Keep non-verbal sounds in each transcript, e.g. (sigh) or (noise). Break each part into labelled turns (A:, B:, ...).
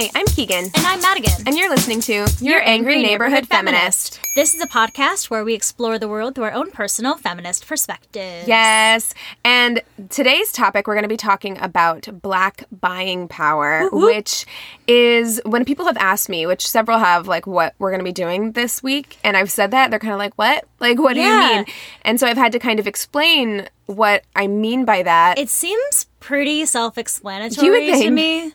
A: Hi, I'm Keegan.
B: And I'm Madigan.
A: And you're listening to Your, Angry, Neighborhood, Feminist.
B: This is a podcast where we explore the world through our own personal feminist perspective.
A: Yes. And today's topic, we're going to be talking about black buying power, which is when people have asked me, which several have, like, what we're going to be doing this week. And I've said that, they're kind of like, what? Like, what do
B: Yeah.
A: you mean? And so I've had to kind of explain what I mean by that.
B: It seems pretty self explanatory to me.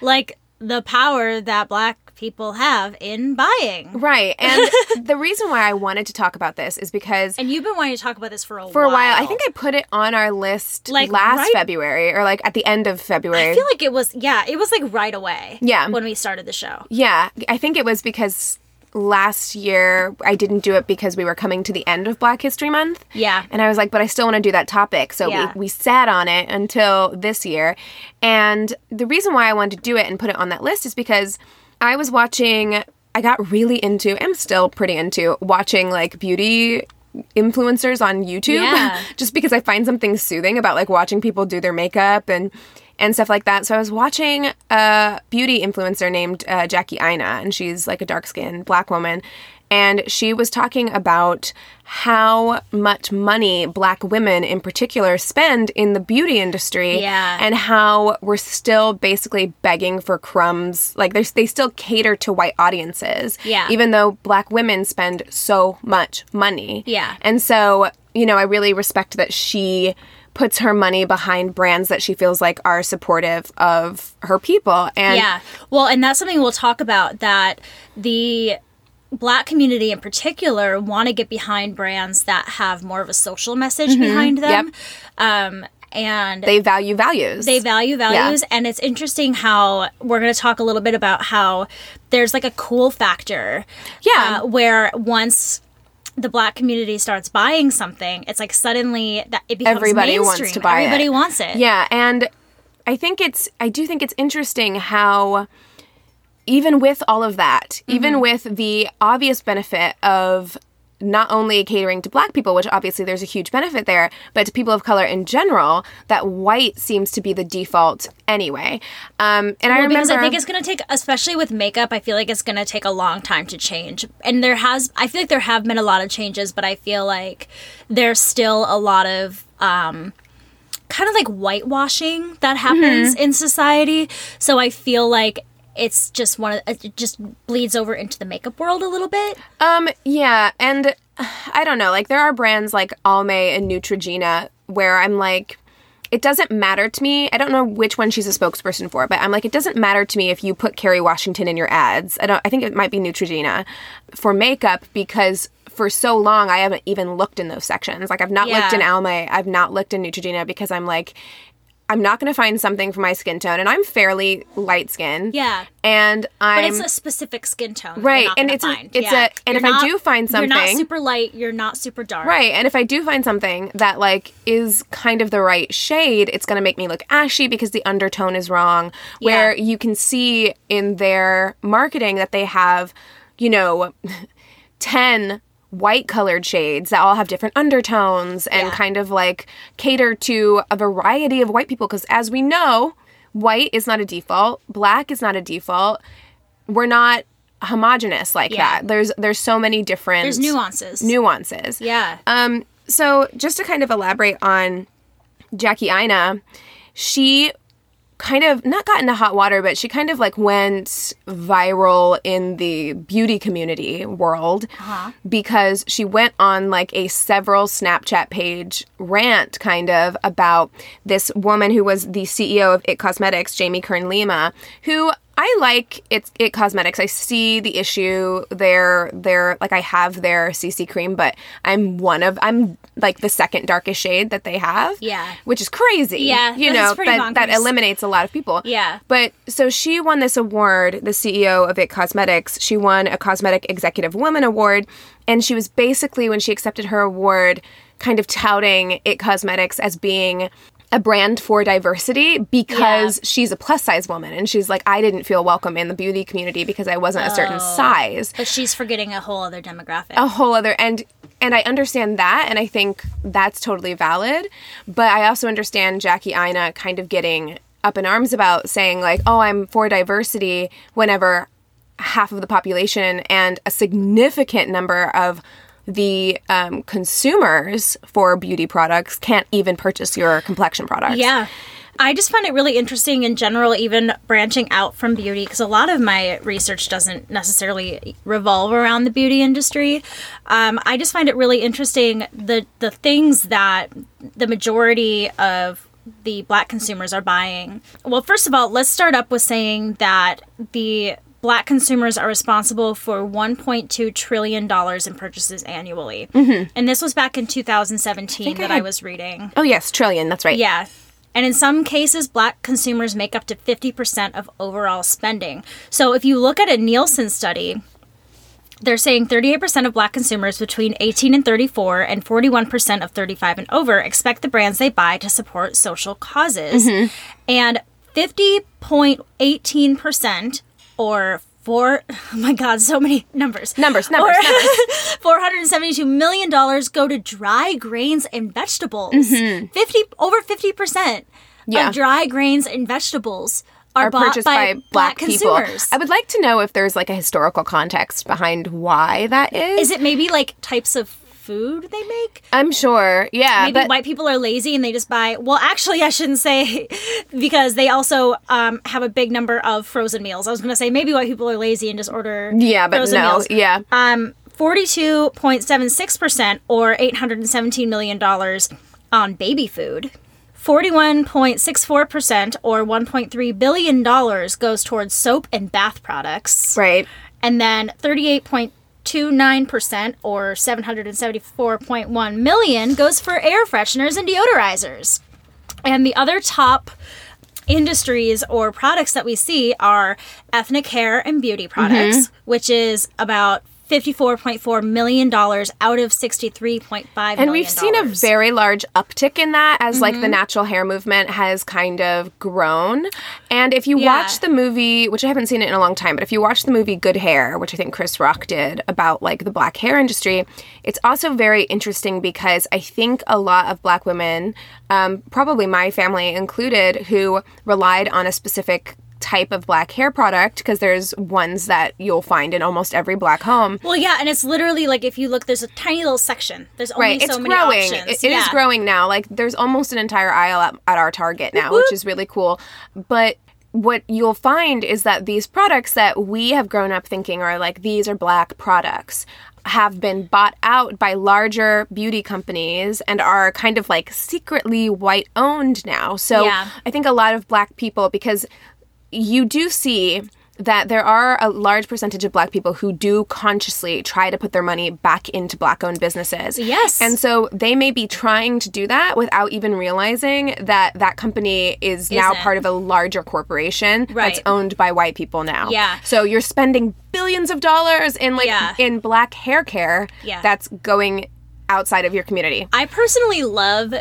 B: Like the power that black people have in buying.
A: right. And (laughs) the reason why I wanted to talk about this is because
B: And you've been wanting to talk about this for a while.
A: for
B: while.
A: a while. I think I put it on our list
B: Like,
A: last
B: right-
A: February or like at the end of February.
B: I feel like it was, yeah, it was like right away.
A: Yeah.
B: When we started the show.
A: yeah, I think it was because last year I didn't do it because we were coming to the end of Black History Month.
B: Yeah.
A: And I was like, but I still want to do that topic. So
B: Yeah.
A: we, we sat on it until this year. And the reason why I wanted to do it and put it on that list is because I was watching, I got really into, I'm still pretty into watching like beauty influencers on YouTube
B: Yeah. (laughs)
A: just because I find something soothing about like watching people do their makeup and and stuff like that. So I was watching a beauty influencer named uh, Jackie Aina, and she's like a dark skinned black woman. And she was talking about how much money black women in particular spend in the beauty industry.
B: Yeah.
A: And how we're still basically begging for crumbs. Like they still cater to white audiences.
B: Yeah.
A: Even though black women spend so much money.
B: Yeah.
A: And so, you know, I really respect that she puts her money behind brands that she feels like are supportive of her people. And
B: Yeah. Well, and that's something we'll talk about that the black community in particular want to get behind brands that have more of a social message behind them. Yep. Um and
A: they value values.
B: they value values and it's interesting how we're going to talk a little bit about how there's like a cool factor
A: Yeah.
B: uh, where once the black community starts buying something it's like suddenly that it becomes
A: Everybody wants to buy it.
B: everybody wants it
A: Yeah, and I think it's I do think it's interesting how even with all of that,
B: Mm-hmm.
A: even with the obvious benefit of not only catering to black people, which obviously there's a huge benefit there, but to people of color in general, that white seems to be the default anyway. Um, and I remember
B: because I think it's going to take, especially with makeup, I feel like it's going to take a long time to change. And there has, I feel like there have been a lot of changes, but I feel like there's still a lot of, um, kind of like whitewashing that happens
A: Mm-hmm.
B: in society. So I feel like it's just one of, it just bleeds over into the makeup world a little bit.
A: Um, yeah, and I don't know, like there are brands like Almay and Neutrogena where I'm like it doesn't matter to me. I don't know which one she's a spokesperson for, but I'm like it doesn't matter to me if you put Kerry Washington in your ads. I don't I think it might be Neutrogena for makeup because for so long I haven't even looked in those sections. Like I've not looked in Almay, I've not looked in Neutrogena because I'm like I'm not going to find something for my skin tone and I'm fairly light skin.
B: Yeah.
A: And I'm
B: But it's a specific skin tone,
A: Right,
B: not
A: and it's a- it's
B: yeah.
A: a- and
B: You're
A: if I do find something,
B: you're not super light, you're not super dark.
A: Right. And if I do find something that like is kind of the right shade, it's going to make me look ashy because the undertone is wrong. Where you can see in their marketing that they have, you know, (laughs) 10 white colored shades that all have different undertones and
B: Yeah.
A: kind of like cater to a variety of white people because as we know, white is not a default, black is not a default. We're not homogenous like
B: Yeah.
A: that. There's there's so many different
B: There's nuances.
A: nuances.
B: Yeah.
A: Um, so just to kind of elaborate on Jackie Aina, she kind of not got into hot water, but she kind of like went viral in the beauty community world uh-huh. because she went on like a several Snapchat page rant kind of about this woman who was the CEO of It Cosmetics, Jamie Kern Lima, who I like it, it cosmetics. I see the issue. They're they're like I have their CC cream, but I'm one of I'm like the second darkest shade that they have.
B: Yeah.
A: which is crazy.
B: Yeah,
A: you know that that eliminates a lot of people.
B: Yeah.
A: but so she won this award. The CEO of It Cosmetics. She won a Cosmetic Executive Woman Award, and she was basically when she accepted her award, kind of touting It Cosmetics as being a brand for diversity because
B: Yeah.
A: she's a plus size woman and she's like I didn't feel welcome in the beauty community because I wasn't a certain
B: Oh.
A: size
B: But she's forgetting a whole other demographic.
A: a whole other and and I understand that and I think that's totally valid but I also understand Jackie Aina kind of getting up in arms about saying like oh I'm for diversity whenever half of the population and a significant number of the um, consumers for beauty products can't even purchase your complexion products.
B: Yeah. I just find it really interesting in general, even branching out from beauty, because a lot of my research doesn't necessarily revolve around the beauty industry. Um, I just find it really interesting the the things that the majority of the black consumers are buying. Well, first of all, let's start up with saying that the black consumers are responsible for 1.2 trillion dollars in purchases annually, mm-hmm. and this was back in 2017 that I
A: had-
B: was reading.
A: Oh yes, trillion. That's right.
B: Yeah. And in some cases, black consumers make up to 50% of overall spending. So if you look at a Nielsen study, they're saying 38% of black consumers between 18 and 34 and 41% of 35 and over expect the brands they buy to support social causes. Mm-hmm. And 50.18% or four, (laughs) oh my God, so many numbers.
A: Numbers, numbers, numbers. (laughs)
B: $472 million go to dry grains and vegetables. 50 over 50%
A: Mm-hmm. Yeah.
B: of dry grains and vegetables are,
A: Are purchased
B: by,
A: by, black, people.
B: consumers.
A: I would like to know if there's like a historical context behind why that is.
B: Is it maybe like types of food they make?
A: I'm sure. Yeah,
B: Maybe
A: but
B: white people are lazy and they just buy. Well, actually, I shouldn't say (laughs) because they also um, have a big number of frozen meals. I was going to say maybe white people are lazy and just order.
A: yeah, but
B: frozen
A: no.
B: meals.
A: Yeah.
B: Um, forty-two point seven six percent, or eight hundred and seventeen million dollars, on baby food. Forty-one point six four percent, or one point three billion dollars, goes towards soap and bath products
A: Right.
B: and then 38.29% or 774.1 million goes for air fresheners and deodorizers. And the other top industries or products that we see are ethnic hair and beauty products, mm-hmm. which is about $54.4 million out of $63.5
A: And we've seen a very large uptick in that as like
B: Mm-hmm.
A: the natural hair movement has kind of grown. And if you
B: Yeah.
A: watch the movie, which I haven't seen it in a long time, but if you watch the movie Good Hair, which I think Chris Rock did about like the black hair industry, it's also very interesting because I think a lot of black women, um, probably my family included, who relied on a specific type of black hair product because there's ones that you'll find in almost every black home
B: Well, yeah, and it's literally like if you look, there's a tiny little section. There's only
A: right
B: so
A: it's
B: many
A: growing
B: options.
A: It- it is
B: Yeah.
A: growing now like there's almost an entire aisle at, at our target now which is really cool but what you'll find is that these products that we have grown up thinking are like these are black products have been bought out by larger beauty companies and are kind of like secretly white owned now so
B: Yeah.
A: i think a lot of black people because you do see that there are a large percentage of black people who do consciously try to put their money back into black owned businesses.
B: Yes.
A: And so they may be trying to do that without even realizing that that company is now
B: Isn't.
A: part of a larger corporation that's owned by white people now.
B: Yeah.
A: So you're spending billions of dollars in like
B: Yeah.
A: in black hair care
B: Yeah.
A: that's going outside of your community.
B: I personally love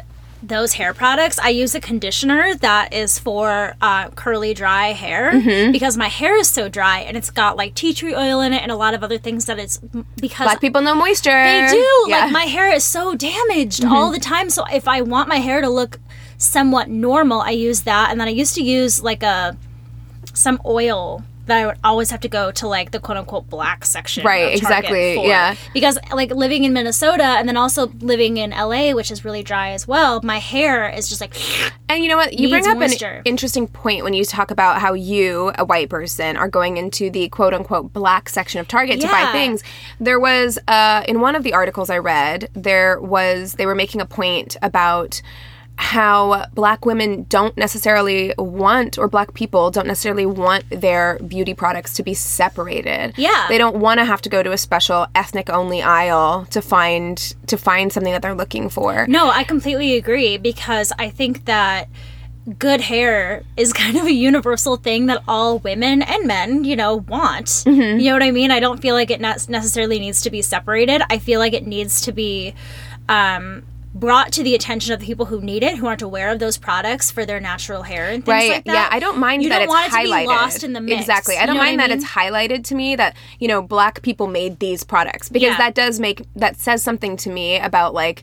B: those hair products. I use a conditioner that is for uh, curly, dry hair
A: Mm-hmm.
B: because my hair is so dry and it's got like tea tree oil in it and a lot of other things that it's because
A: Black people know moisture.
B: they do.
A: Yeah. Mm-hmm.
B: Like my hair is so damaged all the time. So if I want my hair to look somewhat normal, I use that. And then I used to use like a some oil that I would always have to go to like the quote unquote black section.
A: Right, exactly,
B: for.
A: yeah.
B: Because like living in Minnesota and then also living in LA, which is really dry as well, my hair is just like
A: And you know what? You bring up
B: moisture.
A: an interesting point when you talk about how you, a white person, are going into the quote unquote black section of Target to buy things. There was, uh, in one of the articles I read, there was, they were making a point about how black women don't necessarily want, or black people don't necessarily want their beauty products to be separated.
B: Yeah.
A: They don't want to have to go to a special ethnic only aisle to find to find something that they're looking for.
B: No, I completely agree because I think that good hair is (laughs) kind of a universal thing that all women and men, you know, want.
A: Mm-hmm.
B: You know what I mean? I don't feel like it ne- necessarily needs to be separated. I feel like it needs to be um, brought to the attention of the people who need it, who aren't aware of those products for their natural hair and things
A: right
B: like that.
A: yeah i don't mind
B: you
A: that
B: don't
A: it's
B: want it to
A: highlighted
B: be lost in the mix.
A: exactly i don't
B: know
A: mind that
B: mean?
A: it's highlighted to me that you know black people made these products because
B: Yeah.
A: that does make that says something to me about like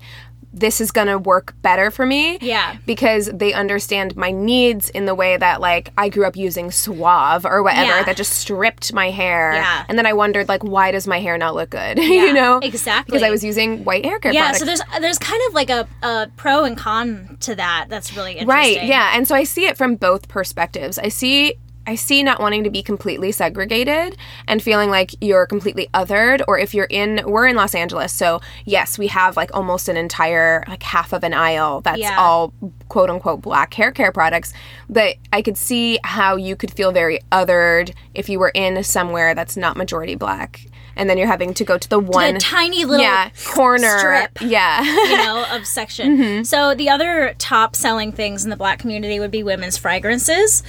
A: this is gonna work better for me
B: Yeah.
A: because they understand my needs in the way that like i grew up using suave or whatever
B: Yeah.
A: that just stripped my hair
B: Yeah.
A: and then i wondered like why does my hair not look good (laughs)
B: Yeah,
A: you know
B: exactly.
A: because i was using white hair care
B: yeah,
A: products
B: so there's uh, there's kind of like a, a pro and con to that. That's really interesting.
A: Right. Yeah. And so I see it from both perspectives. I see I see not wanting to be completely segregated and feeling like you're completely othered or if you're in we're in Los Angeles. So, yes, we have like almost an entire like half of an aisle that's
B: Yeah.
A: all quote unquote black hair care products, but I could see how you could feel very othered if you were in somewhere that's not majority black. And then you're having to go to the one
B: The tiny little
A: yeah, corner.
B: strip.
A: Yeah.
B: you (laughs) know, of section.
A: Mm-hmm.
B: So the other top selling things in the black community would be women's fragrances,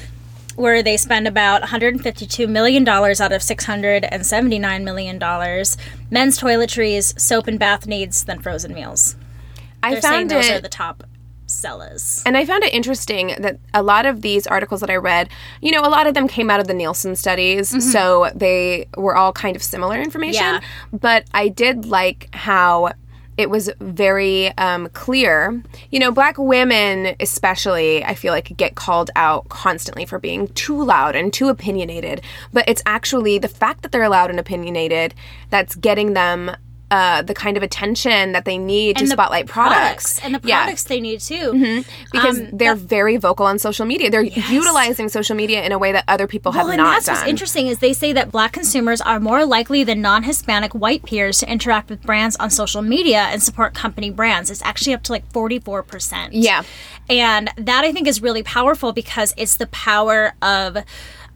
B: where they spend about 152 million dollars out of 679 million dollars. Men's toiletries, soap and bath needs, then frozen meals.
A: I
B: They're
A: found
B: those
A: it
B: are the top sellers.
A: And I found it interesting that a lot of these articles that I read, you know, a lot of them came out of the Nielsen studies, mm-hmm. so they were all kind of similar information.
B: Yeah.
A: But I did like how it was very um, clear. You know, black women, especially, I feel like get called out constantly for being too loud and too opinionated. But it's actually the fact that they're loud and opinionated that's getting them. Uh, the kind of attention that they need to
B: And the
A: spotlight products,
B: and the
A: Yeah.
B: products they need too.
A: because
B: Um,
A: they're very vocal on social media. They're utilizing social media in a way that other people have
B: Well, and
A: not
B: that's
A: done.
B: what's interesting is they say that black consumers are more likely than non-Hispanic white peers to interact with brands on social media and support company brands. It's actually up to like 44%.
A: Yeah.
B: And that I think is really powerful because it's the power of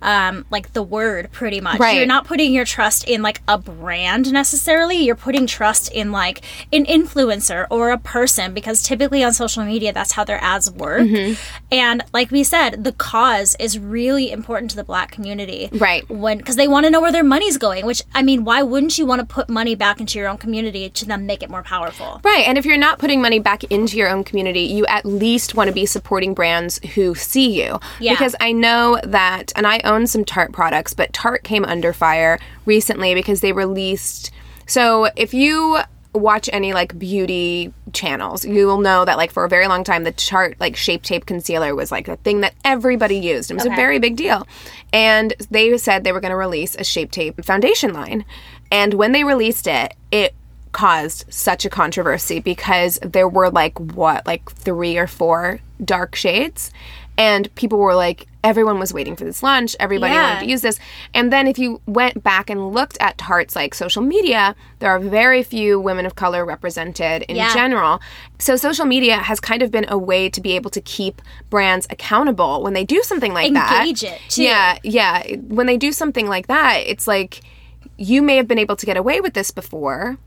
B: um, like the word pretty much.
A: Right.
B: You're not putting your trust in like a brand necessarily. You're putting trust in like an influencer or a person because typically on social media that's how their ads work.
A: Mm-hmm.
B: And like we said, the cause is really important to the black community.
A: Right.
B: When because they want to know where their money's going, which I mean, why wouldn't you want to put money back into your own community to then make it more powerful?
A: Right. And if you're not putting money back into your own community, you at least want to be supporting brands who see you.
B: Yeah.
A: Because I know that, and I own some Tarte products, but Tarte came under fire recently because they released. So if you watch any like beauty channels, you will know that like for a very long time the Tarte like shape tape concealer was like the thing that everybody used. It was a very big deal. And they said they were going to release a shape tape foundation line. And when they released it, it caused such a controversy because there were like what like three or four dark shades and people were like everyone was waiting for this launch everybody
B: Yeah.
A: wanted to use this and then if you went back and looked at tarte's like social media there are very few women of color represented in
B: Yeah.
A: general so social media has kind of been a way to be able to keep brands accountable when they do something like that
B: Engage it, too.
A: yeah yeah when they do something like that it's like you may have been able to get away with this before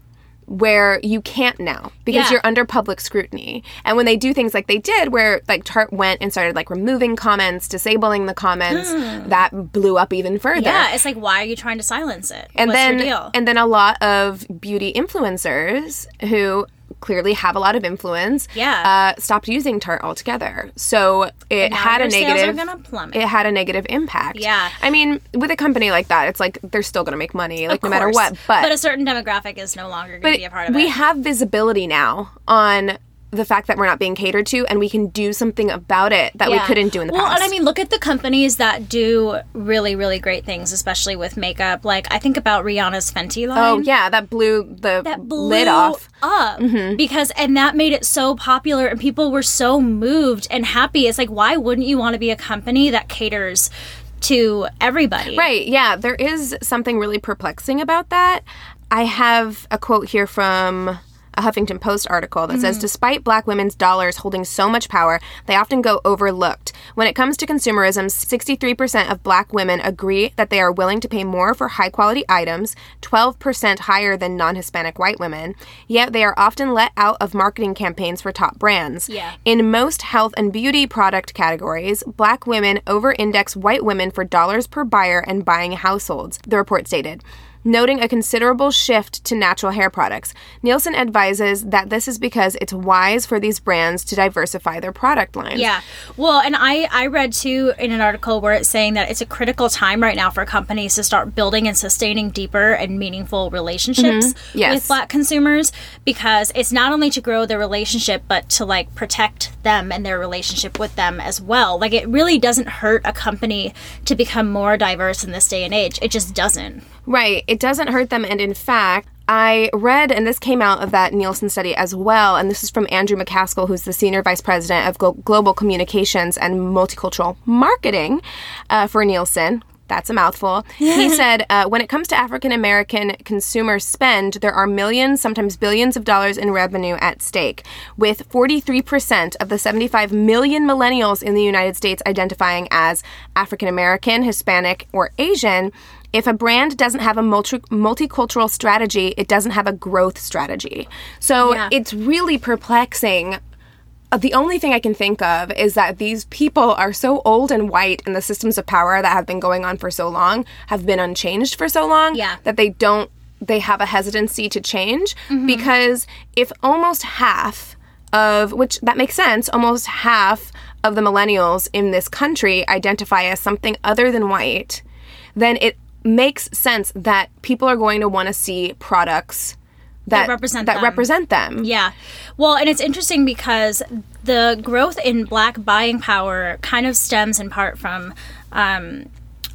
A: where you can't now because
B: Yeah.
A: you're under public scrutiny. And when they do things like they did where like Tarte went and started like removing comments, disabling the comments, hmm. that blew up even further.
B: Yeah, it's like why are you trying to silence it?
A: And
B: What's
A: then and then a lot of beauty influencers who clearly have a lot of influence
B: Yeah.
A: uh, stopped using Tarte altogether. So it had a
B: their sales are
A: negative
B: gonna plummet.
A: it had a negative impact.
B: Yeah.
A: I mean, with a company like that, it's like they're still going to make money like no matter what. But but
B: a certain demographic is no longer going to be a part of
A: we
B: it.
A: We have visibility now on the fact that we're not being catered to and we can do something about it that we couldn't do in the
B: well,
A: past.
B: and I mean, look at the companies that do really, really great things, especially with makeup. Like I think about Rihanna's Fenty line.
A: oh yeah, that blew the
B: that blew
A: lid off.
B: up
A: Mm-hmm.
B: because and that made it so popular and people were so moved and happy. It's like why wouldn't you want to be a company that caters to everybody?
A: Right. Yeah. There is something really perplexing about that. I have a quote here from a Huffington Post article that says mm-hmm. Despite black women's dollars holding so much power, they often go overlooked. When it comes to consumerism, 63% of black women agree that they are willing to pay more for high quality items, 12% higher than non Hispanic white women, yet they are often let out of marketing campaigns for top brands.
B: Yeah.
A: In most health and beauty product categories, black women over index white women for dollars per buyer and buying households, the report stated. Noting a considerable shift to natural hair products, Nielsen advises that this is because it's wise for these brands to diversify their product lines.
B: Yeah. Well, and I I read too in an article where it's saying that it's a critical time right now for companies to start building and sustaining deeper and meaningful relationships
A: Mm-hmm. Yes.
B: with black consumers because it's not only to grow their relationship but to like protect them and their relationship with them as well. Like it really doesn't hurt a company to become more diverse in this day and age. It just doesn't.
A: Right. It doesn't hurt them. And in fact, I read, and this came out of that Nielsen study as well, and this is from Andrew McCaskill, who's the Senior Vice President of Glo- Global Communications and Multicultural Marketing uh, for Nielsen. That's a mouthful. He said, uh, when it comes to African American consumer spend, there are millions, sometimes billions of dollars in revenue at stake, with 43% of the 75 million millennials in the United States identifying as African American, Hispanic, or Asian. If a brand doesn't have a multi- multicultural strategy, it doesn't have a growth strategy. So
B: Yeah.
A: it's really perplexing uh, the only thing I can think of is that these people are so old and white, and the systems of power that have been going on for so long have been unchanged for so long
B: Yeah.
A: that they don't, they have a hesitancy to change. Because if almost half of, which that makes sense, almost half of the millennials in this country identify as something other than white, then it makes sense that people are going to want to see products that,
B: represent
A: that
B: them.
A: represent them.
B: Yeah. Well, and it's interesting because the growth in black buying power kind of stems in part from um,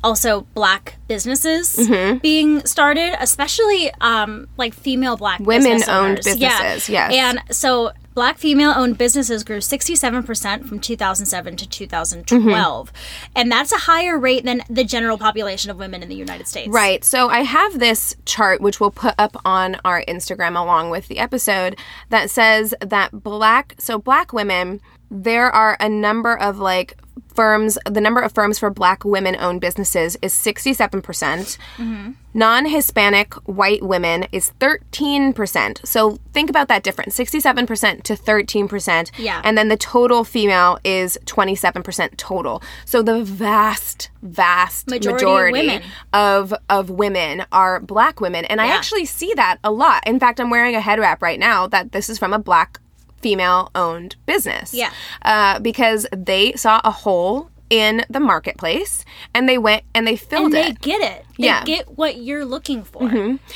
B: also black businesses
A: Mm-hmm.
B: being started, especially um, like female black
A: Women-owned
B: business owners.
A: businesses, yes.
B: And so black female owned businesses grew 67% from 2007 to 2012.
A: Mm-hmm.
B: And that's a higher rate than the general population of women in the United States.
A: Right. So I have this chart, which we'll put up on our Instagram along with the episode, that says that black, so black women, there are a number of like firms, the number of firms for black women owned businesses is 67%. percent mm-hmm. Non Hispanic white women is 13%. So think about that difference 67% to 13%.
B: Yeah.
A: And then the total female is 27% total. So the vast, vast
B: Majority
A: majority,
B: of women.
A: of of women are black women and i actually see that a lot in fact i'm wearing a head wrap right now that this is from a black female owned business
B: Yeah.
A: uh, because they saw a hole in the marketplace and they went and they filled
B: And they
A: it
B: get it. They
A: Yeah. Mm-hmm.
B: get what you're looking for.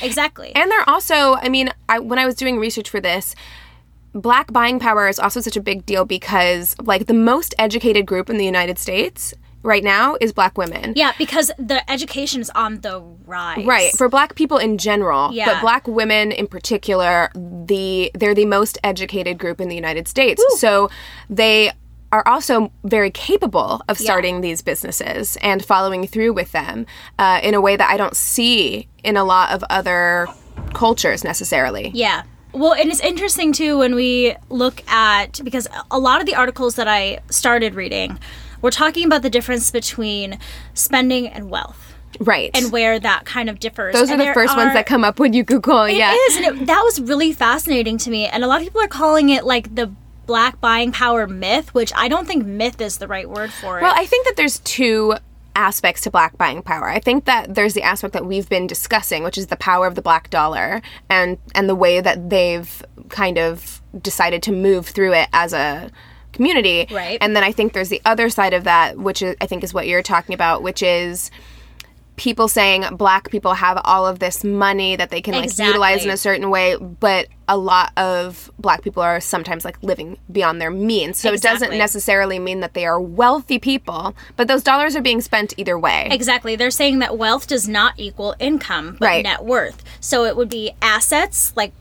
B: Exactly.
A: and they're also i mean I, when i was doing research for this black buying power is also such a big deal because like the most educated group in the united states right now is black women
B: Yeah, because the education is on the rise.
A: Right. For black people in general,
B: Yeah.
A: but black women in particular, the they're the most educated group in the United States. So they are also very capable of starting these businesses and following through with them uh, in a way that I don't see in a lot of other cultures necessarily.
B: Yeah. Well, and it's interesting too when we look at because a lot of the articles that I started reading were talking about the difference between spending and wealth
A: Right.
B: and where that kind of differs.
A: those are the first ones that come up when you Google.
B: It
A: yeah.
B: is, and it, that was really fascinating to me. And a lot of people are calling it like the black buying power myth, which I don't think myth is the right word for it.
A: Well, I think that there's two aspects to black buying power. I think that there's the aspect that we've been discussing, which is the power of the black dollar and and the way that they've kind of decided to move through it as a community.
B: Right.
A: And then I think there's the other side of that, which is I think is what you're talking about, which is people saying black people have all of this money that they can like utilize in a certain way, but a lot of black people are sometimes like living beyond their means. So it doesn't necessarily mean that they are wealthy people, but those dollars are being spent either way.
B: Exactly. They're saying that wealth does not equal income, but
A: Right.
B: net worth. So it would be assets, like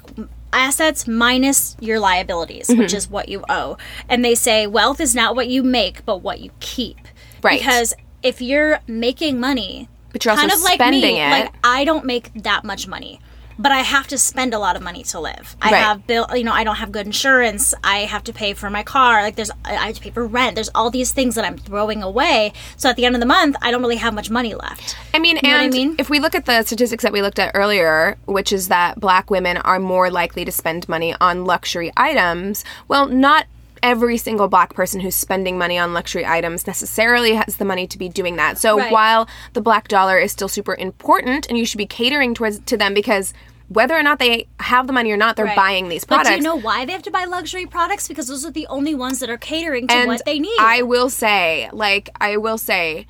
B: assets minus your liabilities,
A: Mm-hmm.
B: which is what you owe. And they say wealth is not what you make, but what you keep.
A: Right.
B: Because if you're making money,
A: But you're also
B: kind of like
A: spending
B: me,
A: it.
B: like I don't make that much money. But I have to spend a lot of money to live. I
A: Right.
B: have bill, you know, I don't have good insurance. I have to pay for my car. Like there's, I have to pay for rent. There's all these things that I'm throwing away. So at the end of the month, I don't really have much money left.
A: I mean,
B: know what I mean?
A: if we look at the statistics that we looked at earlier, which is that black women are more likely to spend money on luxury items, well, not every single black person who's spending money on luxury items necessarily has the money to be doing that. So
B: Right.
A: while the black dollar is still super important and you should be catering towards to them because whether or not they have the money or not, they're
B: Right.
A: buying these products.
B: But do you know why they have to buy luxury products? Because those are the only ones that are catering to
A: and
B: what they need.
A: I will say, like, I will say,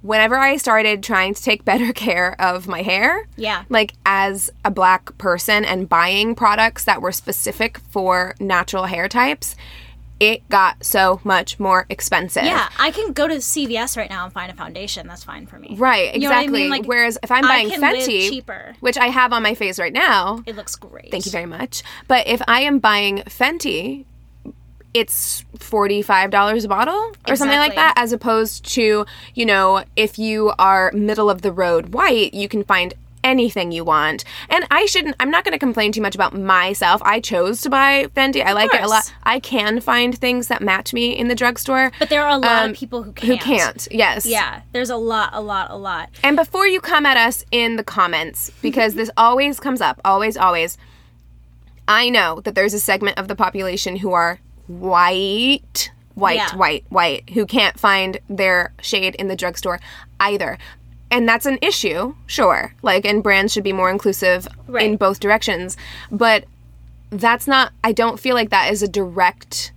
A: whenever I started trying to take (laughs) better care of my hair,
B: Yeah.
A: like as a black person and buying products that were specific for natural hair types, it got so much more expensive.
B: yeah, I can go to CVS right now and find a foundation. That's fine for me.
A: Right,
B: You know I
A: exactly.
B: mean? Like,
A: Whereas if I'm buying Fenty,
B: cheaper.
A: which I have on my face right now,
B: It looks great.
A: Thank you very much. But if I am buying Fenty, it's $45 a bottle or something like that, as opposed to, you know, if you are middle of the road white, you can find anything you want. And I shouldn't, I'm not going to complain too much about myself. I chose to buy Fenty. I like it a lot. I can find things that match me in the drugstore.
B: But there are a lot
A: um,
B: of people who can't.
A: Who
B: can't,
A: yes.
B: Yeah, there's a lot, a lot, a lot.
A: And before you come at us in the comments, because this always comes up, always, always, I know that there's a segment of the population who are white, white,
B: Yeah.
A: white, white, who can't find their shade in the drugstore either. And that's an issue, sure. Like, and brands should be more inclusive in both directions. But that's not, I don't feel like that is a direct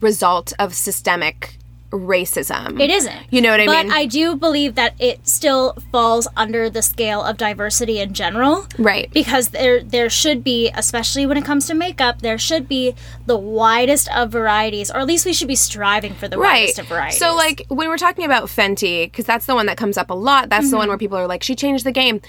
A: result of systemic racism.
B: It isn't.
A: You know what I
B: but
A: mean?
B: But I do believe that it still falls under the scale of diversity in general.
A: Right.
B: Because there there should be, especially when it comes to makeup, there should be the widest of varieties, or at least we should be striving for the widest of varieties.
A: So, like, when we're talking about Fenty, because that's the one that comes up a lot, that's the
B: Mm-hmm.
A: one where people are like, she changed the game.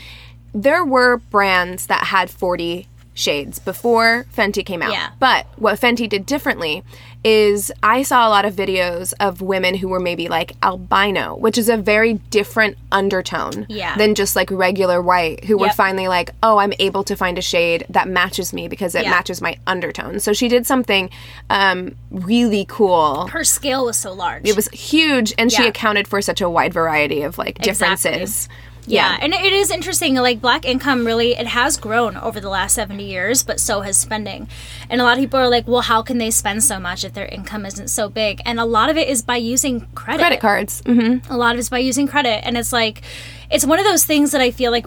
A: There were brands that had 40 shades before Fenty came out.
B: Yeah.
A: But what Fenty did differently is I saw a lot of videos of women who were maybe like albino, which is a very different undertone
B: Yeah.
A: than just like regular white, who were finally like, oh, I'm able to find a shade that matches me because it
B: Yeah.
A: matches my undertone. So she did something um, really cool
B: her scale was so large.
A: it was huge and she accounted for such a wide variety of like differences
B: Yeah, and it is interesting. Like black income, really, it has grown over the last seventy years, but so has spending. And a lot of people are like, "Well, how can they spend so much if their income isn't so big?" And a lot of it is by using credit.
A: credit cards hmm
B: A lot of it's by using credit, and it's like, it's one of those things that I feel like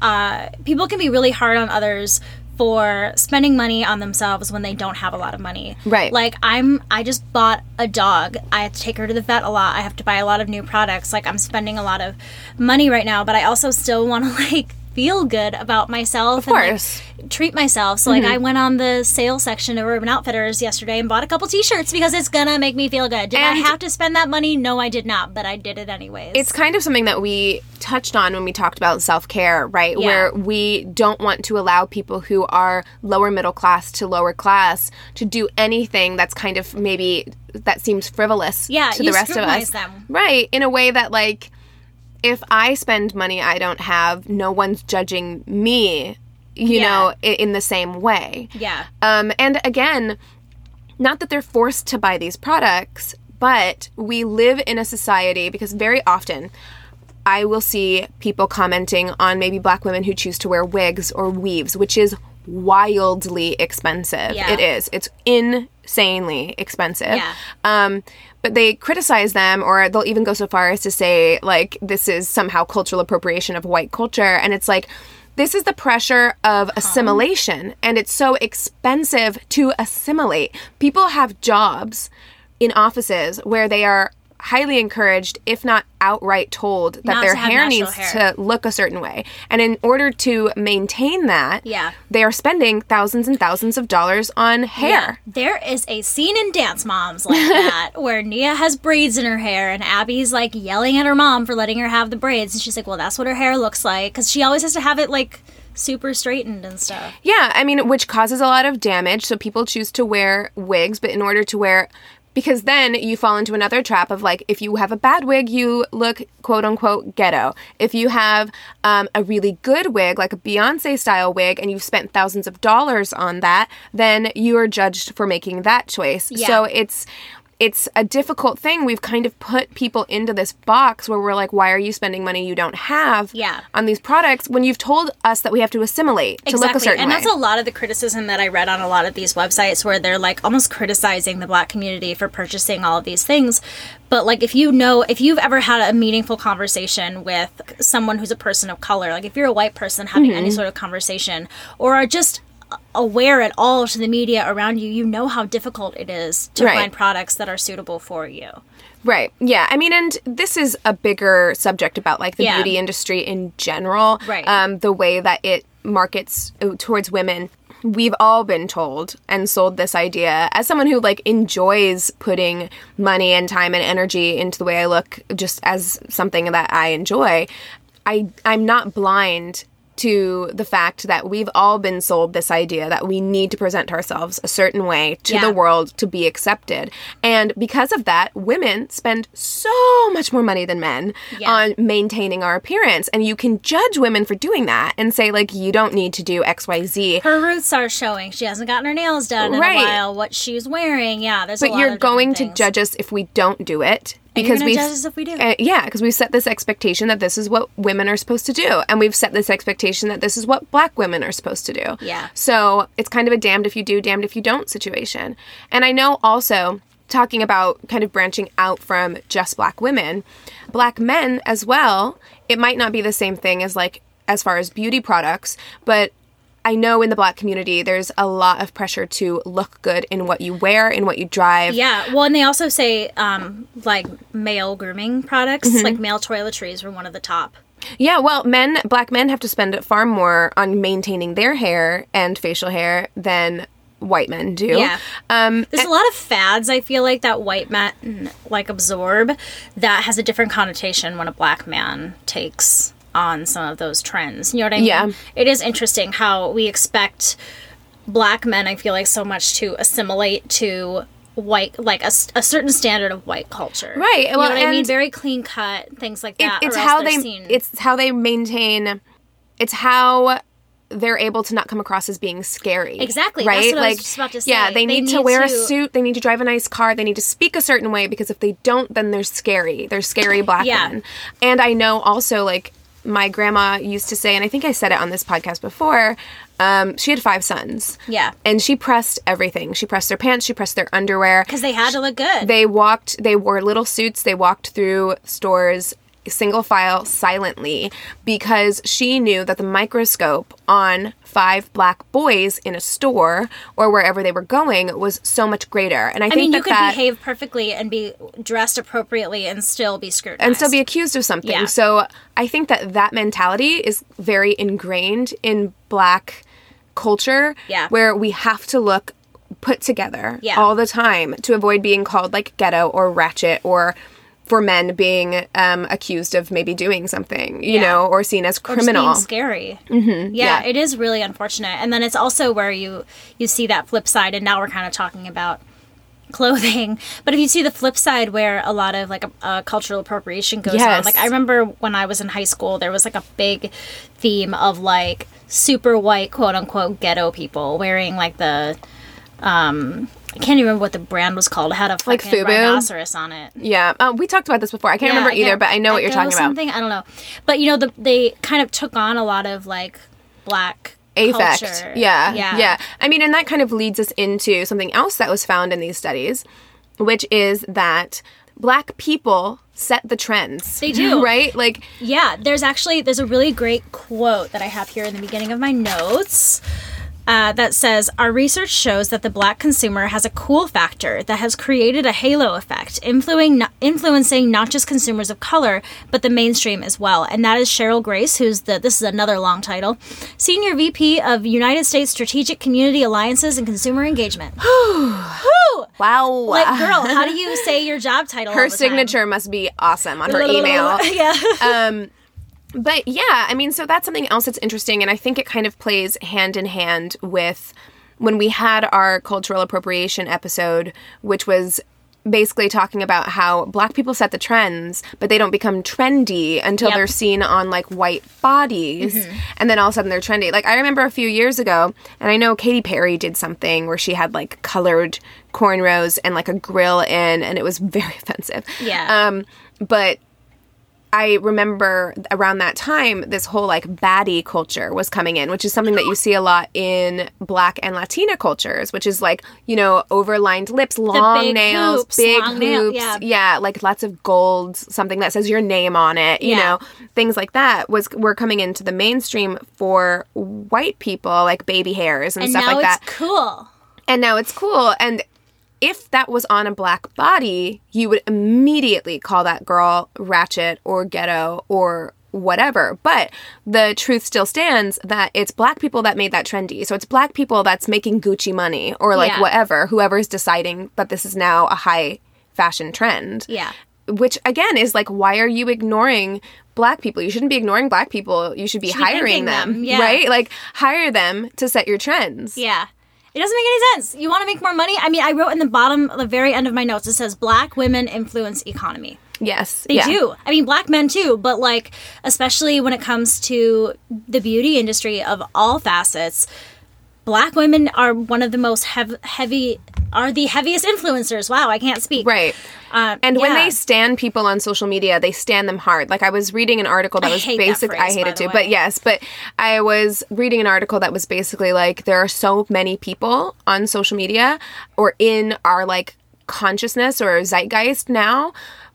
B: uh, people can be really hard on others for spending money on themselves when they don't have a lot of money.
A: Right.
B: Like I'm I just bought a dog. I have to take her to the vet a lot. I have to buy a lot of new products. Like I'm spending a lot of money right now, but I also still want to (laughs) like feel good about myself
A: Of course.
B: and like, treat myself. So like I mm-hmm. went on the sale section of Urban Outfitters yesterday and bought a couple t-shirts because it's to make me feel good. Did I have to spend that money? No, I did not, but I did it anyways.
A: it's kind of something that we touched on when we talked about self-care right
B: Yeah.
A: where we don't want to allow people who are lower middle class to lower class to do anything that's kind of maybe that seems frivolous
B: Yeah,
A: to the rest of us
B: them.
A: right in a way that like if i spend money i don't have no one's judging me you
B: Yeah.
A: know in the same way
B: yeah.
A: Um, and again, not that they're forced to buy these products, but we live in a society because very often I will see people commenting on maybe black women who choose to wear wigs or weaves, which is wildly expensive.
B: Yeah.
A: It is. It's insanely expensive.
B: Yeah.
A: Um, but they criticize them, or they'll even go so far as to say, like, this is somehow cultural appropriation of white culture. And it's like, this is the pressure of assimilation, and it's so expensive to assimilate. People have jobs in offices where they are highly encouraged, if not outright told, that
B: Not
A: their hair needs
B: hair.
A: to look a certain way. And in order to maintain that,
B: Yeah.
A: they are spending thousands and thousands of dollars on hair.
B: There is a scene in Dance Moms like (laughs) that where Nia has braids in her hair and Abby's like yelling at her mom for letting her have the braids. And she's like, well, that's what her hair looks like. Because she always has to have it like super straightened and stuff.
A: Yeah, I mean, which causes a lot of damage. So people choose to wear wigs, but in order to wear, because then you fall into another trap of like, if you have a bad wig, you look quote unquote ghetto. If you have um, a really good wig, like a Beyonce style wig, and you've spent thousands of dollars on that, then you are judged for making that choice.
B: Yeah.
A: So it's it's a difficult thing. We've kind of put people into this box where we're like, why are you spending money you don't have
B: Yeah.
A: on these products when you've told us that we have to assimilate to look a certain
B: and
A: way?
B: And that's a lot of the criticism that I read on a lot of these websites where they're like almost criticizing the black community for purchasing all of these things. But like if you know if you've ever had a meaningful conversation with someone who's a person of color, like if you're a white person having any mm-hmm. sort of conversation or are just aware at all to the media around you, you know how difficult it is to
A: Right.
B: find products that are suitable for you.
A: Right. Yeah. I mean, and this is a bigger subject about like the
B: Yeah.
A: beauty industry in general.
B: Right.
A: Um, the way that it markets uh, towards women. We've all been told and sold this idea as someone who like enjoys putting money and time and energy into the way I look just as something that I enjoy. I I'm not blind to the fact that we've all been sold this idea that we need to present ourselves a certain way to
B: Yeah.
A: the world to be accepted. And because of that, women spend so much more money than men
B: Yeah.
A: on maintaining our appearance. And you can judge women for doing that and say, like, you don't need to do XYZ.
B: Her roots are showing. She hasn't gotten her nails done in
A: Right.
B: a while. What she's wearing, yeah. There's a
A: But you're going to judge us if we don't do it. Because we
B: judge us if we do.
A: Uh, yeah, because we've set this expectation that this is what women are supposed to do, and we've set this expectation that this is what black women are supposed to do.
B: Yeah.
A: So it's kind of a damned if you do, damned if you don't situation. And I know also talking about kind of branching out from just black women, black men as well. It might not be the same thing as like as far as beauty products, but I know in the black community there's a lot of pressure to look good in what you wear, in what you drive.
B: Yeah, well, and they also say um, like male grooming products,
A: Mm-hmm.
B: like male toiletries were one of the top.
A: Yeah, well, men, black men have to spend far more on maintaining their hair and facial hair than white men do.
B: Yeah.
A: Um,
B: There's a lot of fads I feel like that white men like absorb that has a different connotation when a black man takes on some of those trends. You know what I mean?
A: Yeah.
B: It is interesting how we expect black men, I feel like, so much to assimilate to white, like a certain standard of white culture.
A: Right,
B: You
A: well,
B: know what I mean? Very clean cut, things like
A: it-
B: that.
A: it's how
B: they're seen-
A: it's how they maintain it's how they're able to not come across as being scary.
B: Exactly,
A: Right?
B: that's what I was
A: like
B: just about to
A: Yeah, they
B: They
A: need, to
B: need
A: wear a suit, they need to drive a nice car, they need to speak a certain way because if they don't then they're scary. They're scary black
B: Yeah.
A: men. And I know also like my grandma used to say and I think I said it on this podcast before, um, she had five sons.
B: Yeah.
A: And she pressed everything. She pressed their pants, she pressed their underwear.
B: because they had to look good.
A: They walked, they wore little suits, they walked through stores single file silently because she knew that the microscope on five black boys in a store or wherever they were going was so much greater. And I,
B: I
A: think
B: mean,
A: that
B: you could
A: that
B: behave perfectly and be dressed appropriately and still be scrutinized.
A: and still be accused of something.
B: Yeah.
A: So I think that that mentality is very ingrained in black culture
B: Yeah.
A: where we have to look put together
B: Yeah.
A: all the time to avoid being called like ghetto or ratchet or for men being um, accused of maybe doing something, you
B: Yeah.
A: know, or seen as criminal.
B: scary. Mm-hmm. Yeah,
A: yeah.
B: it is really unfortunate. And then it's also where you you see that flip side. And now we're kind of talking about clothing, (laughs) but if you see the flip side where a lot of like a, a cultural appropriation goes on, like I remember when I was in high school, there was like a big theme of like super white quote unquote ghetto people wearing like the um. I can't even remember what the brand was called. It had a
A: Like
B: fucking
A: Fubu?
B: rhinoceros on it.
A: yeah, um, we talked about this before. I can't
B: Yeah,
A: remember either,
B: can't-
A: but I know what you're
B: Ecko
A: talking about.
B: Something I don't know, but you know the, they kind of took on a lot of like black
A: affect.
B: culture.
A: Yeah,
B: yeah,
A: yeah. I mean, and that kind of leads us into something else that was found in these studies, which is that black people set the trends.
B: They do. (laughs)
A: right? Like,
B: Yeah, there's actually there's a really great quote that I have here in the beginning of my notes. Uh, that says Our research shows that the black consumer has a cool factor that has created a halo effect, influencing, influencing not just consumers of color, but the mainstream as well. And that is Cheryl Grace, who's the, this is another long title, Senior VP of United States Strategic Community Alliances and Consumer Engagement. (sighs)
A: Wow.
B: Like, girl, how do you say your job title?
A: her signature must be awesome on her (laughs) email. (laughs)
B: yeah.
A: um, but yeah, I mean, so that's something else that's interesting, and I think it kind of plays hand in hand with when we had our cultural appropriation episode, which was basically talking about how black people set the trends, but they don't become trendy until
B: Yep.
A: they're seen on like white bodies, and then all of a sudden they're trendy. Like I remember a few years ago, and I know Katy Perry did something where she had like colored cornrows and like a grill in, and it was (laughs) very offensive.
B: Yeah.
A: Um, but I remember around that time, this whole like baddie culture was coming in, which is something that you see a lot in black and Latina cultures, which is like, you know, overlined lips, long
B: big
A: nails,
B: hoops,
A: big
B: long nail-
A: hoops.
B: yeah.
A: like lots of gold, something that says your name on it, you
B: Yeah.
A: know, things like that was were coming into the mainstream for white people, like baby hairs and,
B: and
A: stuff
B: now
A: like
B: it's
A: that
B: cool.
A: and now it's cool and if that was on a black body you would immediately call that girl ratchet or ghetto or whatever but the truth still stands that it's black people that made that trendy so it's black people that's making gucci money or like
B: Yeah.
A: whatever whoever's deciding that this is now a high fashion trend
B: Yeah.
A: which again is like why are you ignoring black people you shouldn't be ignoring black people you should be
B: be
A: hiring
B: thanking
A: them,
B: them, yeah.
A: right like hire them to set your trends
B: Yeah. It doesn't make any sense. You want to make more money? I mean, I wrote in the bottom, the very end of my notes, it says black women influence economy.
A: yes
B: They
A: yeah.
B: do. I mean, black men too, but like, especially when it comes to the beauty industry of all facets, black women are one of the most hev- heavy, are the heaviest influencers. Wow, I can't speak.
A: Right.
B: Um,
A: And when they stand people on social media, they stand them hard. Like I was reading an article that
B: I
A: was
B: hate that
A: basic. I hate it too,
B: way.
A: but yes, but I was reading an article that was basically like there are so many people on social media or in our like consciousness or zeitgeist now.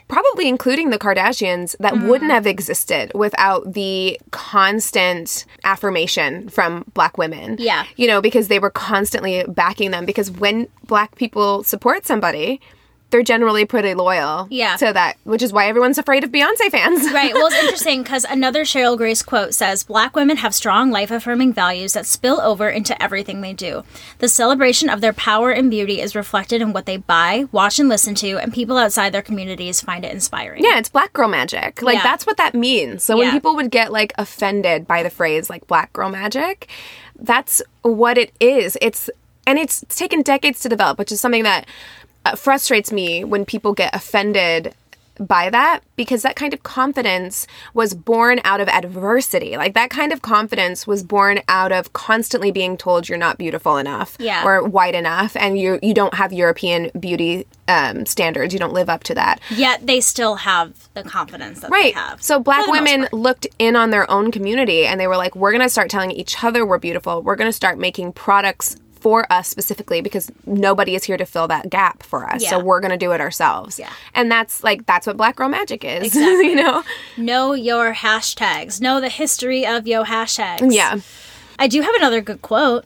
A: Probably including the Kardashians, that
B: Mm-hmm.
A: wouldn't have existed without the constant affirmation from black women.
B: Yeah.
A: You know, because they were constantly backing them. Because when black people support somebody, they're generally pretty loyal
B: Yeah.
A: to that, which is why everyone's afraid of Beyonce fans. (laughs)
B: Right. Well, it's interesting because another Cheryl Grace quote says Black women have strong life affirming values that spill over into everything they do. The celebration of their power and beauty is reflected in what they buy, watch, and listen to, and people outside their communities find it inspiring.
A: Yeah, it's black girl magic. Like
B: Yeah.
A: that's what that means. So when
B: Yeah.
A: people would get like offended by the phrase like black girl magic, that's what it is. It's and it's taken decades to develop, which is something that frustrates me when people get offended by that because that kind of confidence was born out of adversity. Like that kind of confidence was born out of constantly being told you're not beautiful enough
B: Yeah.
A: or white enough and you you don't have European beauty um, standards. You don't live up to that.
B: Yet they still have the confidence that
A: Right.
B: they have.
A: So black
B: For the most
A: women looked in on their own community and they were like, we're going to start telling each other we're beautiful. We're going to start making products for us specifically because nobody is here to fill that gap for us. So we're going to do it ourselves.
B: Yeah.
A: And that's like, that's what black girl magic is. (laughs)
B: Exactly.
A: you know?
B: Know your hashtags. Know the history of your hashtags.
A: Yeah.
B: I do have another good quote.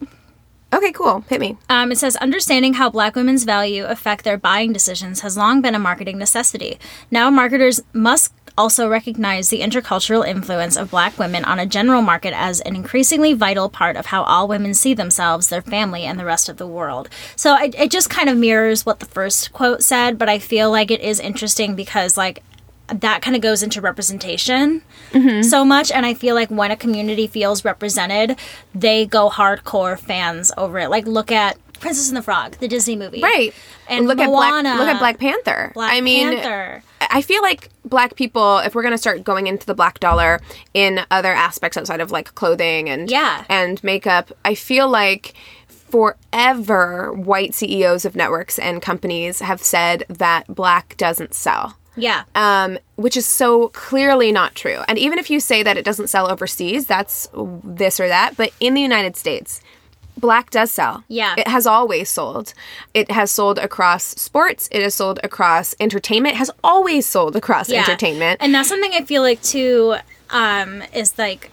A: Okay, cool. Hit me.
B: Um, it says, understanding how black women's value affect their buying decisions has long been a marketing necessity. Now, marketers must also recognize the intercultural influence of black women on a general market as an increasingly vital part of how all women see themselves, their family, and the rest of the world. So it, it just kind of mirrors what the first quote said, but I feel like it is interesting because, like, that kind of goes into representation mm-hmm. so much and i feel like when a community feels represented they go hardcore fans over it like look at princess and the frog the disney movie
A: Right.
B: and
A: look
B: Moana,
A: at Black, look at Black Panther.
B: Black
A: I mean,
B: Panther.
A: I feel like black people, if we're gonna start going into the black dollar in other aspects outside of like clothing and
B: Yeah.
A: and makeup, I feel like forever white CEOs of networks and companies have said that black doesn't sell.
B: yeah
A: Um, which is so clearly not true. And even if you say that it doesn't sell overseas, that's this or that. But in the United States, black does sell.
B: Yeah.
A: It has always sold. It has sold across sports, it has sold across entertainment, it has always sold across
B: yeah
A: entertainment.
B: and that's something i feel like too um is like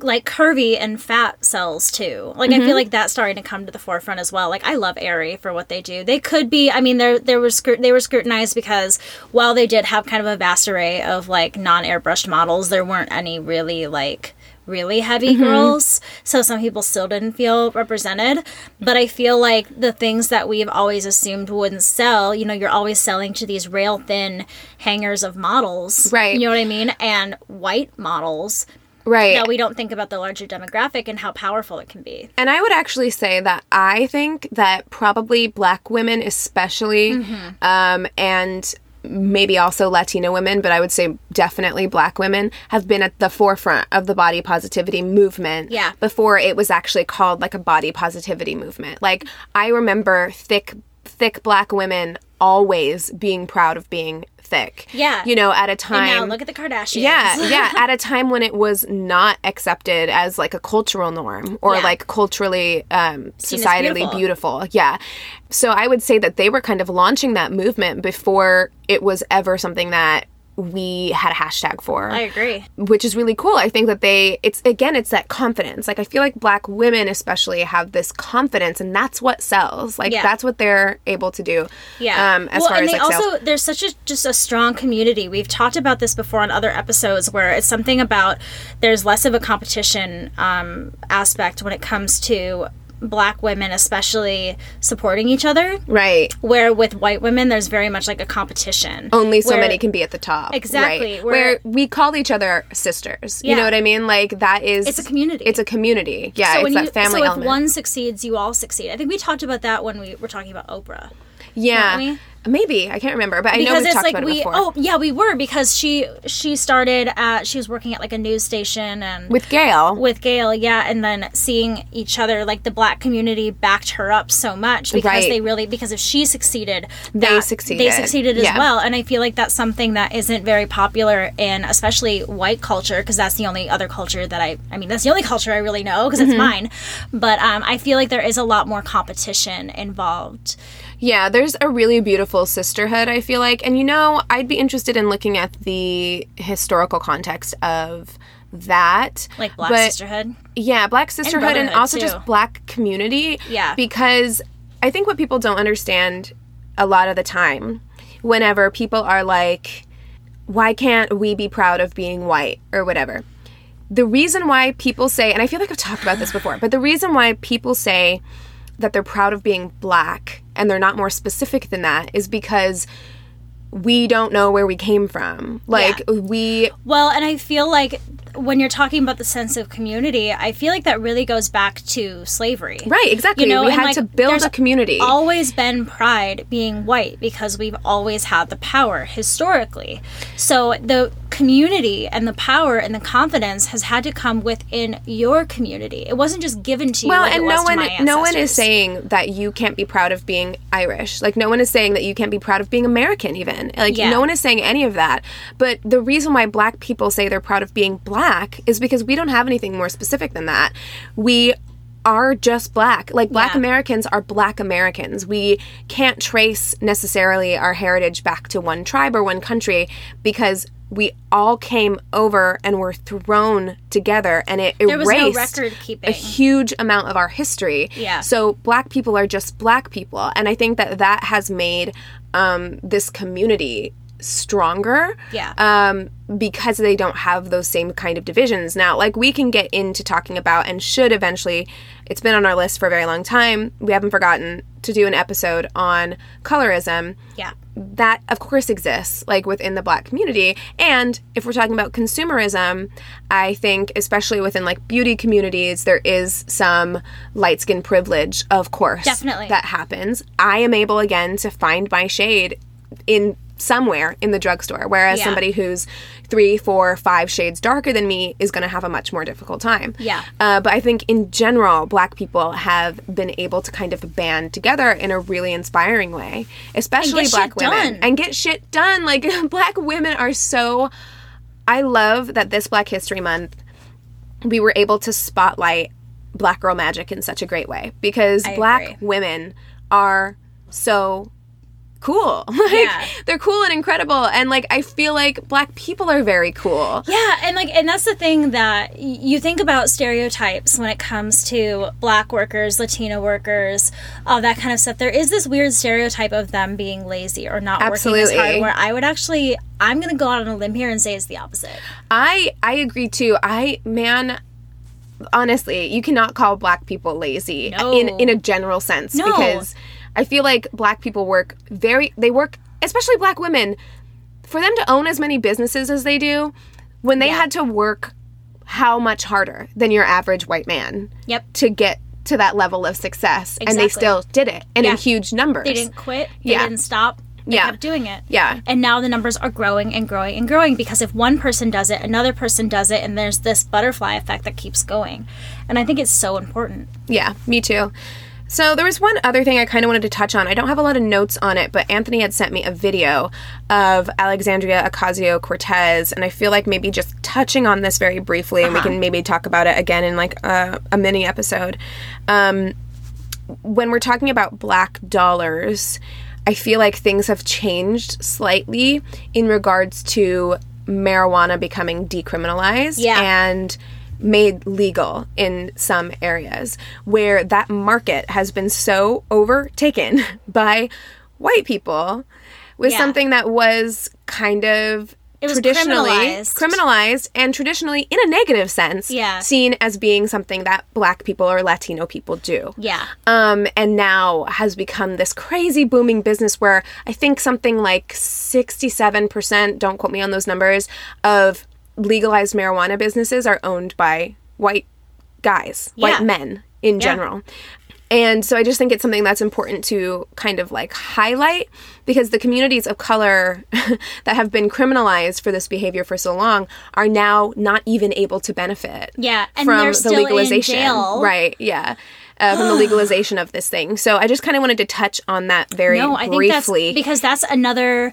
B: like curvy and fat cells too. Like I feel like that's starting to come to the forefront as well. Like I love Aerie for what they do. They could be. I mean, they're they were scrut- they were scrutinized because while they did have kind of a vast array of like non airbrushed models, there weren't any really like really heavy girls. So some people still didn't feel represented. But I feel like the things that we've always assumed wouldn't sell, you know, you're always selling to these rail thin hangers of models.
A: Right.
B: You know what I mean? And white models
A: Right.
B: that we don't think about the larger demographic and how powerful it can be.
A: And I would actually say that I think that probably black women, especially,
B: Mm-hmm.
A: um, and maybe also Latina women, but I would say definitely black women, have been at the forefront of the body positivity movement.
B: Yeah.
A: Before it was actually called like a body positivity movement. Like, I remember thick, thick black women always being proud of being thick.
B: Yeah.
A: You know, at a time.
B: And now look at the Kardashians.
A: Yeah, (laughs) yeah. At a time when it was not accepted as like a cultural norm or
B: Yeah.
A: like culturally, um, societally
B: beautiful.
A: beautiful. Yeah. So I would say that they were kind of launching that movement before it was ever something that we had a hashtag for
B: I agree.
A: which is really cool. I think that they it's again it's that confidence. Like I feel like black women especially have this confidence and that's what sells. Like
B: Yeah.
A: that's what they're able to do.
B: Yeah.
A: Um as
B: well,
A: far
B: and
A: as
B: they
A: like
B: also
A: sales.
B: there's such a just a strong community. We've talked about this before on other episodes where it's something about there's less of a competition um, aspect when it comes to black women especially supporting each other
A: Right.
B: where with white women there's very much like a competition
A: only so
B: where-
A: many can be at the top.
B: Exactly,
A: Right.
B: where-
A: Where, we call each other sisters. You know what I mean? Like that is
B: It's a community.
A: It's a community. Yeah,
B: so
A: it's
B: when
A: that
B: you
A: family
B: so if
A: element.
B: one succeeds you all succeed i think we talked about that when we were talking about oprah
A: yeah. Maybe. I can't remember, but I know
B: because
A: we've
B: it's
A: talked
B: like
A: about it
B: we
A: before.
B: oh yeah we were because she she started at she was working at like a news station and
A: with Gayle.
B: with Gayle, yeah, and then seeing each other, like the black community backed her up so much because
A: Right.
B: they really because if she succeeded,
A: They
B: that-
A: succeeded.
B: They succeeded as
A: Yeah.
B: well, and I feel like that's something that isn't very popular in especially white culture because that's the only other culture that I I mean that's the only culture I really know because
A: Mm-hmm.
B: it's mine, but um, I feel like there is a lot more competition involved.
A: Yeah, there's a really beautiful sisterhood, I feel like. And you know, I'd be interested in looking at the historical context of that.
B: Like Black
A: But-
B: Sisterhood.
A: Yeah, black sisterhood and,
B: brotherhood,
A: also
B: too.
A: just black community.
B: Yeah.
A: Because I think what people don't understand a lot of the time, whenever people are like, why can't we be proud of being white or whatever? The reason why people say, and I feel like I've talked about this before, but the reason why people say that they're proud of being black and they're not more specific than that is because we don't know where we came from. Like, we
B: Well, and I feel like when you're talking about the sense of community, I feel like that really goes back to slavery.
A: Right, exactly.
B: You know,
A: we had
B: like,
A: to build a community.
B: Always been pride being white because we've always had the power historically. So the community and the power and the confidence has had to come within your community. It wasn't just given to you.
A: well,
B: like
A: and no one no one is saying that you can't be proud of being Irish. Like no one is saying that you can't be proud of being American even. Like
B: Yeah.
A: no one is saying any of that. But the reason why black people say they're proud of being black is because we don't have anything more specific than that. We are just black. Like black
B: Yeah.
A: Americans are black Americans. We can't trace necessarily our heritage back to one tribe or one country because we all came over and were thrown together and it
B: There was no
A: erased
B: record keeping.
A: a huge amount of our history.
B: Yeah.
A: So black people are just black people, and I think that that has made um, this community stronger.
B: Yeah.
A: Um, because they don't have those same kind of divisions now. Like we can get into talking about and should eventually. It's been on our list for a very long time. We haven't forgotten to do an episode on colorism
B: Yeah.
A: That of course exists like within the black community and if we're talking about consumerism i think especially within like beauty communities there is some light skin privilege of course
B: Definitely.
A: that happens i am able again to find my shade in somewhere in the drugstore whereas
B: Yeah.
A: somebody who's three four five shades darker than me is going to have a much more difficult time
B: Yeah.
A: uh, but I think in general, black people have been able to kind of band together in a really inspiring way, especially black women,
B: done.
A: and get shit done. Like (laughs) black women are so. I love that this Black History Month, we were able to spotlight black girl magic in such a great way because
B: I
A: black
B: agree.
A: women are so cool. (laughs) like
B: Yeah.
A: they're cool and incredible and like I feel like black people are very cool.
B: Yeah, and like, and that's the thing that you think about stereotypes when it comes to black workers, Latino workers, all that kind of stuff. There is this weird stereotype of them being lazy or not working as hard. Where I would actually, I'm going to go out on a limb here and say it's the opposite.
A: I I agree too. I man honestly, you cannot call black people lazy
B: No.
A: in in a general sense
B: No.
A: because I feel like black people work very they work especially black women for them to own as many businesses as they do when they
B: Yeah.
A: had to work how much harder than your average white man
B: Yep.
A: to get to that level of success and they still did it and in huge numbers.
B: They didn't quit. They
A: Yeah.
B: didn't stop. They
A: Yeah.
B: kept doing it.
A: Yeah.
B: And now the numbers are growing and growing and growing because if one person does it, another person does it, and there's this butterfly effect that keeps going. And I think it's so important.
A: Yeah, me too. So there was one other thing I kind of wanted to touch on. I don't have a lot of notes on it, but Anthony had sent me a video of Alexandria Ocasio Cortez, and I feel like maybe just touching on this very briefly, and we can maybe talk about it again in like a, a mini episode. Um, when we're talking about black dollars, I feel like things have changed slightly in regards to marijuana becoming decriminalized
B: Yeah.
A: and made legal in some areas where that market has been so overtaken (laughs) by white people with
B: Yeah.
A: something that was kind of
B: was
A: traditionally
B: criminalized.
A: criminalized and traditionally in a negative sense
B: Yeah.
A: seen as being something that black people or latino people do
B: Yeah.
A: um, and now has become this crazy booming business where I think something like 67%, don't quote me on those numbers, of legalized marijuana businesses are owned by white guys,
B: Yeah.
A: white men in
B: Yeah.
A: general. And so I just think it's something that's important to kind of like highlight because the communities of color (laughs) that have been criminalized for this behavior for so long are now not even able to benefit
B: Yeah, and
A: from
B: they're
A: the
B: still in
A: legalization.
B: jail.
A: Right, yeah. Uh, from the (sighs) legalization of this thing. So I just kind of wanted to touch on that very
B: No, I think
A: briefly.
B: that's because that's another.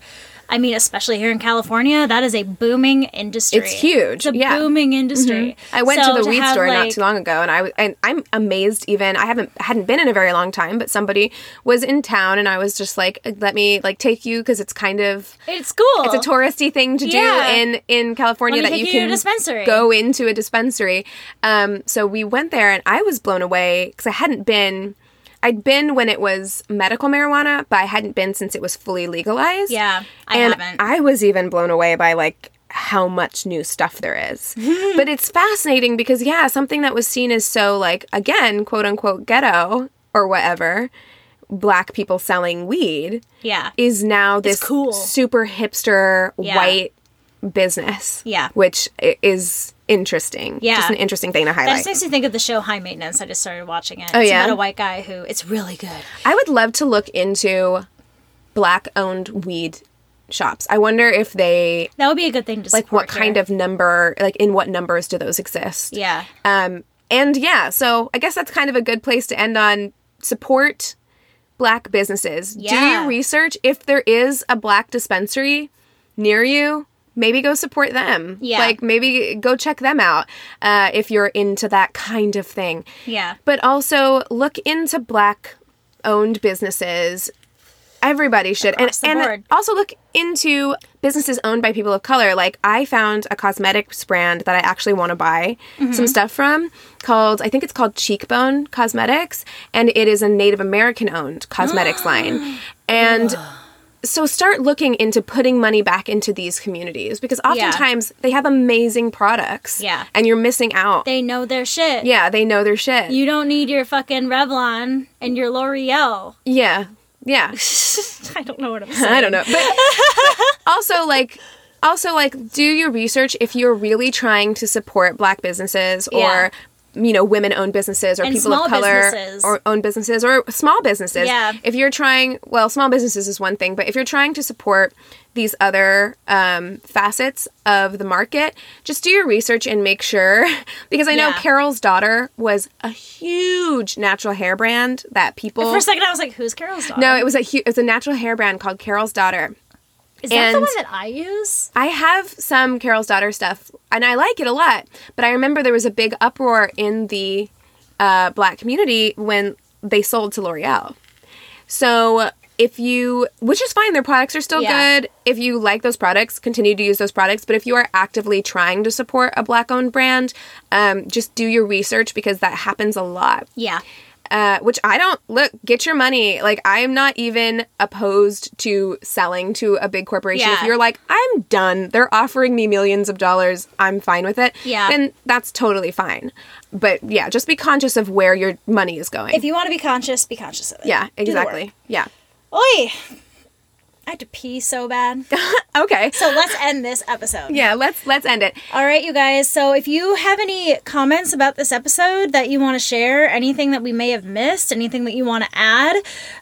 B: I mean, especially here in California, that is a booming industry.
A: It's huge,
B: It's a
A: yeah. Mm-hmm.
B: booming industry.
A: I went
B: So
A: to the weed store not too long ago, and I was, and I'm amazed. Even I haven't hadn't been in a very long time, but somebody was in town, and I was just like, "Let me like take you because it's kind of
B: It's cool.
A: it's a touristy thing to
B: Yeah.
A: do in in California that you
B: you
A: can
B: dispensary.
A: go into a dispensary. Um, so we went there, and I was blown away because I hadn't been. I'd been when it was medical marijuana, but I hadn't been since it was fully legalized.
B: Yeah, I
A: and
B: haven't.
A: I was even blown away by like how much new stuff there is. (laughs) but it's fascinating because yeah, something that was seen as so like again, quote unquote ghetto or whatever, black people selling weed
B: Yeah.
A: is now this
B: cool.
A: super hipster
B: Yeah.
A: white business.
B: Yeah.
A: Which is interesting.
B: Yeah.
A: Just an interesting thing to
B: That
A: highlight.
B: just makes me think of the show High Maintenance. I just started watching it.
A: Oh,
B: it's
A: yeah?
B: about a white guy who it's really good.
A: I would love to look into black owned weed shops. I wonder if they
B: That would be a good thing to
A: like what kind of number like in what numbers do those exist
B: Yeah.
A: um and yeah so i guess that's kind of a good place to end on support black businesses
B: Yeah.
A: do your research if there is a black dispensary near you maybe go support them.
B: Yeah.
A: like maybe go check them out uh, if you're into that kind of thing.
B: Yeah.
A: but also look into black owned businesses. Everybody should. And,
B: Across the
A: and also look into businesses owned by people of color. Like i found a cosmetics brand that i actually want to buy
B: Mm-hmm.
A: some stuff from called i think it's called cheekbone cosmetics and it is a native american owned cosmetics line. (gasps) And so start looking into putting money back into these communities because oftentimes they have amazing products
B: Yeah.
A: and you're missing out
B: They know their shit.
A: yeah they know their shit
B: You don't need your fucking Revlon and your L'Oreal.
A: yeah yeah (laughs)
B: I don't know what I'm saying. (laughs)
A: I don't know. But (laughs) also like also like do your research if you're really trying to support black businesses or
B: Yeah.
A: You know women owned businesses or
B: And
A: people of color
B: businesses.
A: or own businesses or small businesses
B: Yeah.
A: if you're trying well small businesses is one thing but if you're trying to support these other um, facets of the market just do your research and make sure (laughs) because i know
B: Yeah.
A: carol's daughter was a huge natural hair brand that people
B: For a second, I was like, "Who's Carol's daughter?"
A: no it was a hu- it was a natural hair brand called carol's daughter
B: is that the one that I use?
A: I have some Carol's Daughter stuff, and I like it a lot. But I remember there was a big uproar in the uh, black community when they sold to L'Oreal. So if you, which is fine, their products are still
B: Yeah.
A: good. If you like those products, continue to use those products. But if you are actively trying to support a black owned brand, um, just do your research because that happens a lot.
B: Yeah.
A: Uh, which I don't look, get your money. Like, I am not even opposed to selling to a big corporation. If you're like, I'm done, they're offering me millions of dollars, I'm fine with it.
B: Yeah.
A: Then that's totally fine. But yeah, just be conscious of where your money is going.
B: If you want to be conscious, be conscious of it.
A: yeah, exactly. Yeah.
B: Oi! I had to pee so bad. (laughs)
A: Okay.
B: So let's end this episode.
A: yeah, let's let's end it.
B: All right, you guys. So if you have any comments about this episode that you want to share, anything that we may have missed, anything that you want to add,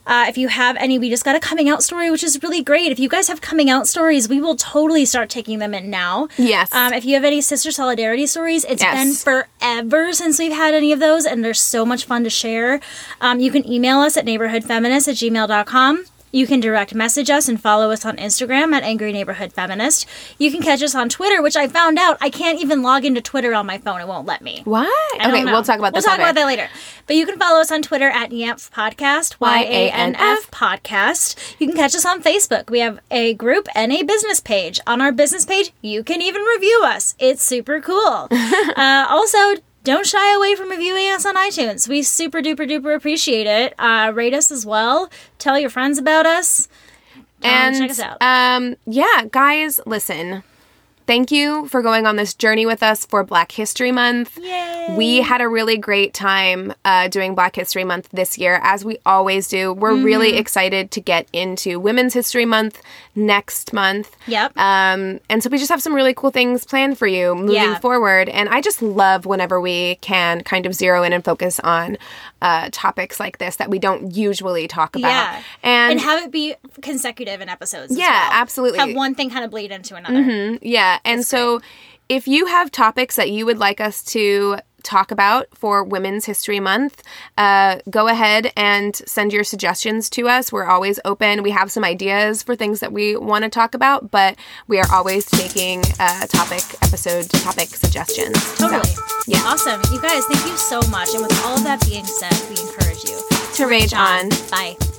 B: uh, if you have any, we just got a coming out story, which is really great. If you guys have coming out stories, we will totally start taking them in now.
A: Yes.
B: Um, if you have any sister solidarity stories, it's
A: Yes.
B: been forever since we've had any of those, and they're so much fun to share. Um, you can email us at neighborhoodfeminist at gmail.com. You can direct message us and follow us on Instagram at Angry Neighborhood Feminist. You can catch us on Twitter, which I found out I can't even log into Twitter on my phone. It won't let me.
A: What? Okay,
B: know.
A: we'll talk about this
B: We'll talk about that later. But you can follow us on Twitter at YANF Podcast, Y A N F. Podcast. You can catch us on Facebook. We have a group and a business page. On our business page, you can even review us. It's super cool. (laughs) uh, also, don't shy away from reviewing us on iTunes. We super duper duper appreciate it. Uh, rate us as well. Tell your friends about us. Um,
A: and
B: check us out.
A: um yeah guys listen thank you for going on this journey with us for black history month
B: Yay.
A: we had a really great time uh, doing black history month this year as we always do we're really
B: Mm-hmm.
A: excited to get into women's history month next month
B: Yep.
A: um, and so we just have some really cool things planned for you moving
B: Yeah.
A: forward and i just love whenever we can kind of zero in and focus on uh, topics like this that we don't usually talk about
B: yeah.
A: and,
B: have it be consecutive in episodes. as
A: Yeah,
B: well.
A: absolutely.
B: Have one thing kind of bleed into another.
A: Yeah, and so if you have topics that you would like us to talk about for Women's History Month, uh, go ahead and send your suggestions to us. We're always open. We have some ideas for things that we want to talk about, but we are always taking uh, topic episode topic suggestions. So,
B: Totally.
A: yeah.
B: Awesome. You guys, thank you so much. And with all of that being said, we encourage you
A: to rage on.
B: Bye.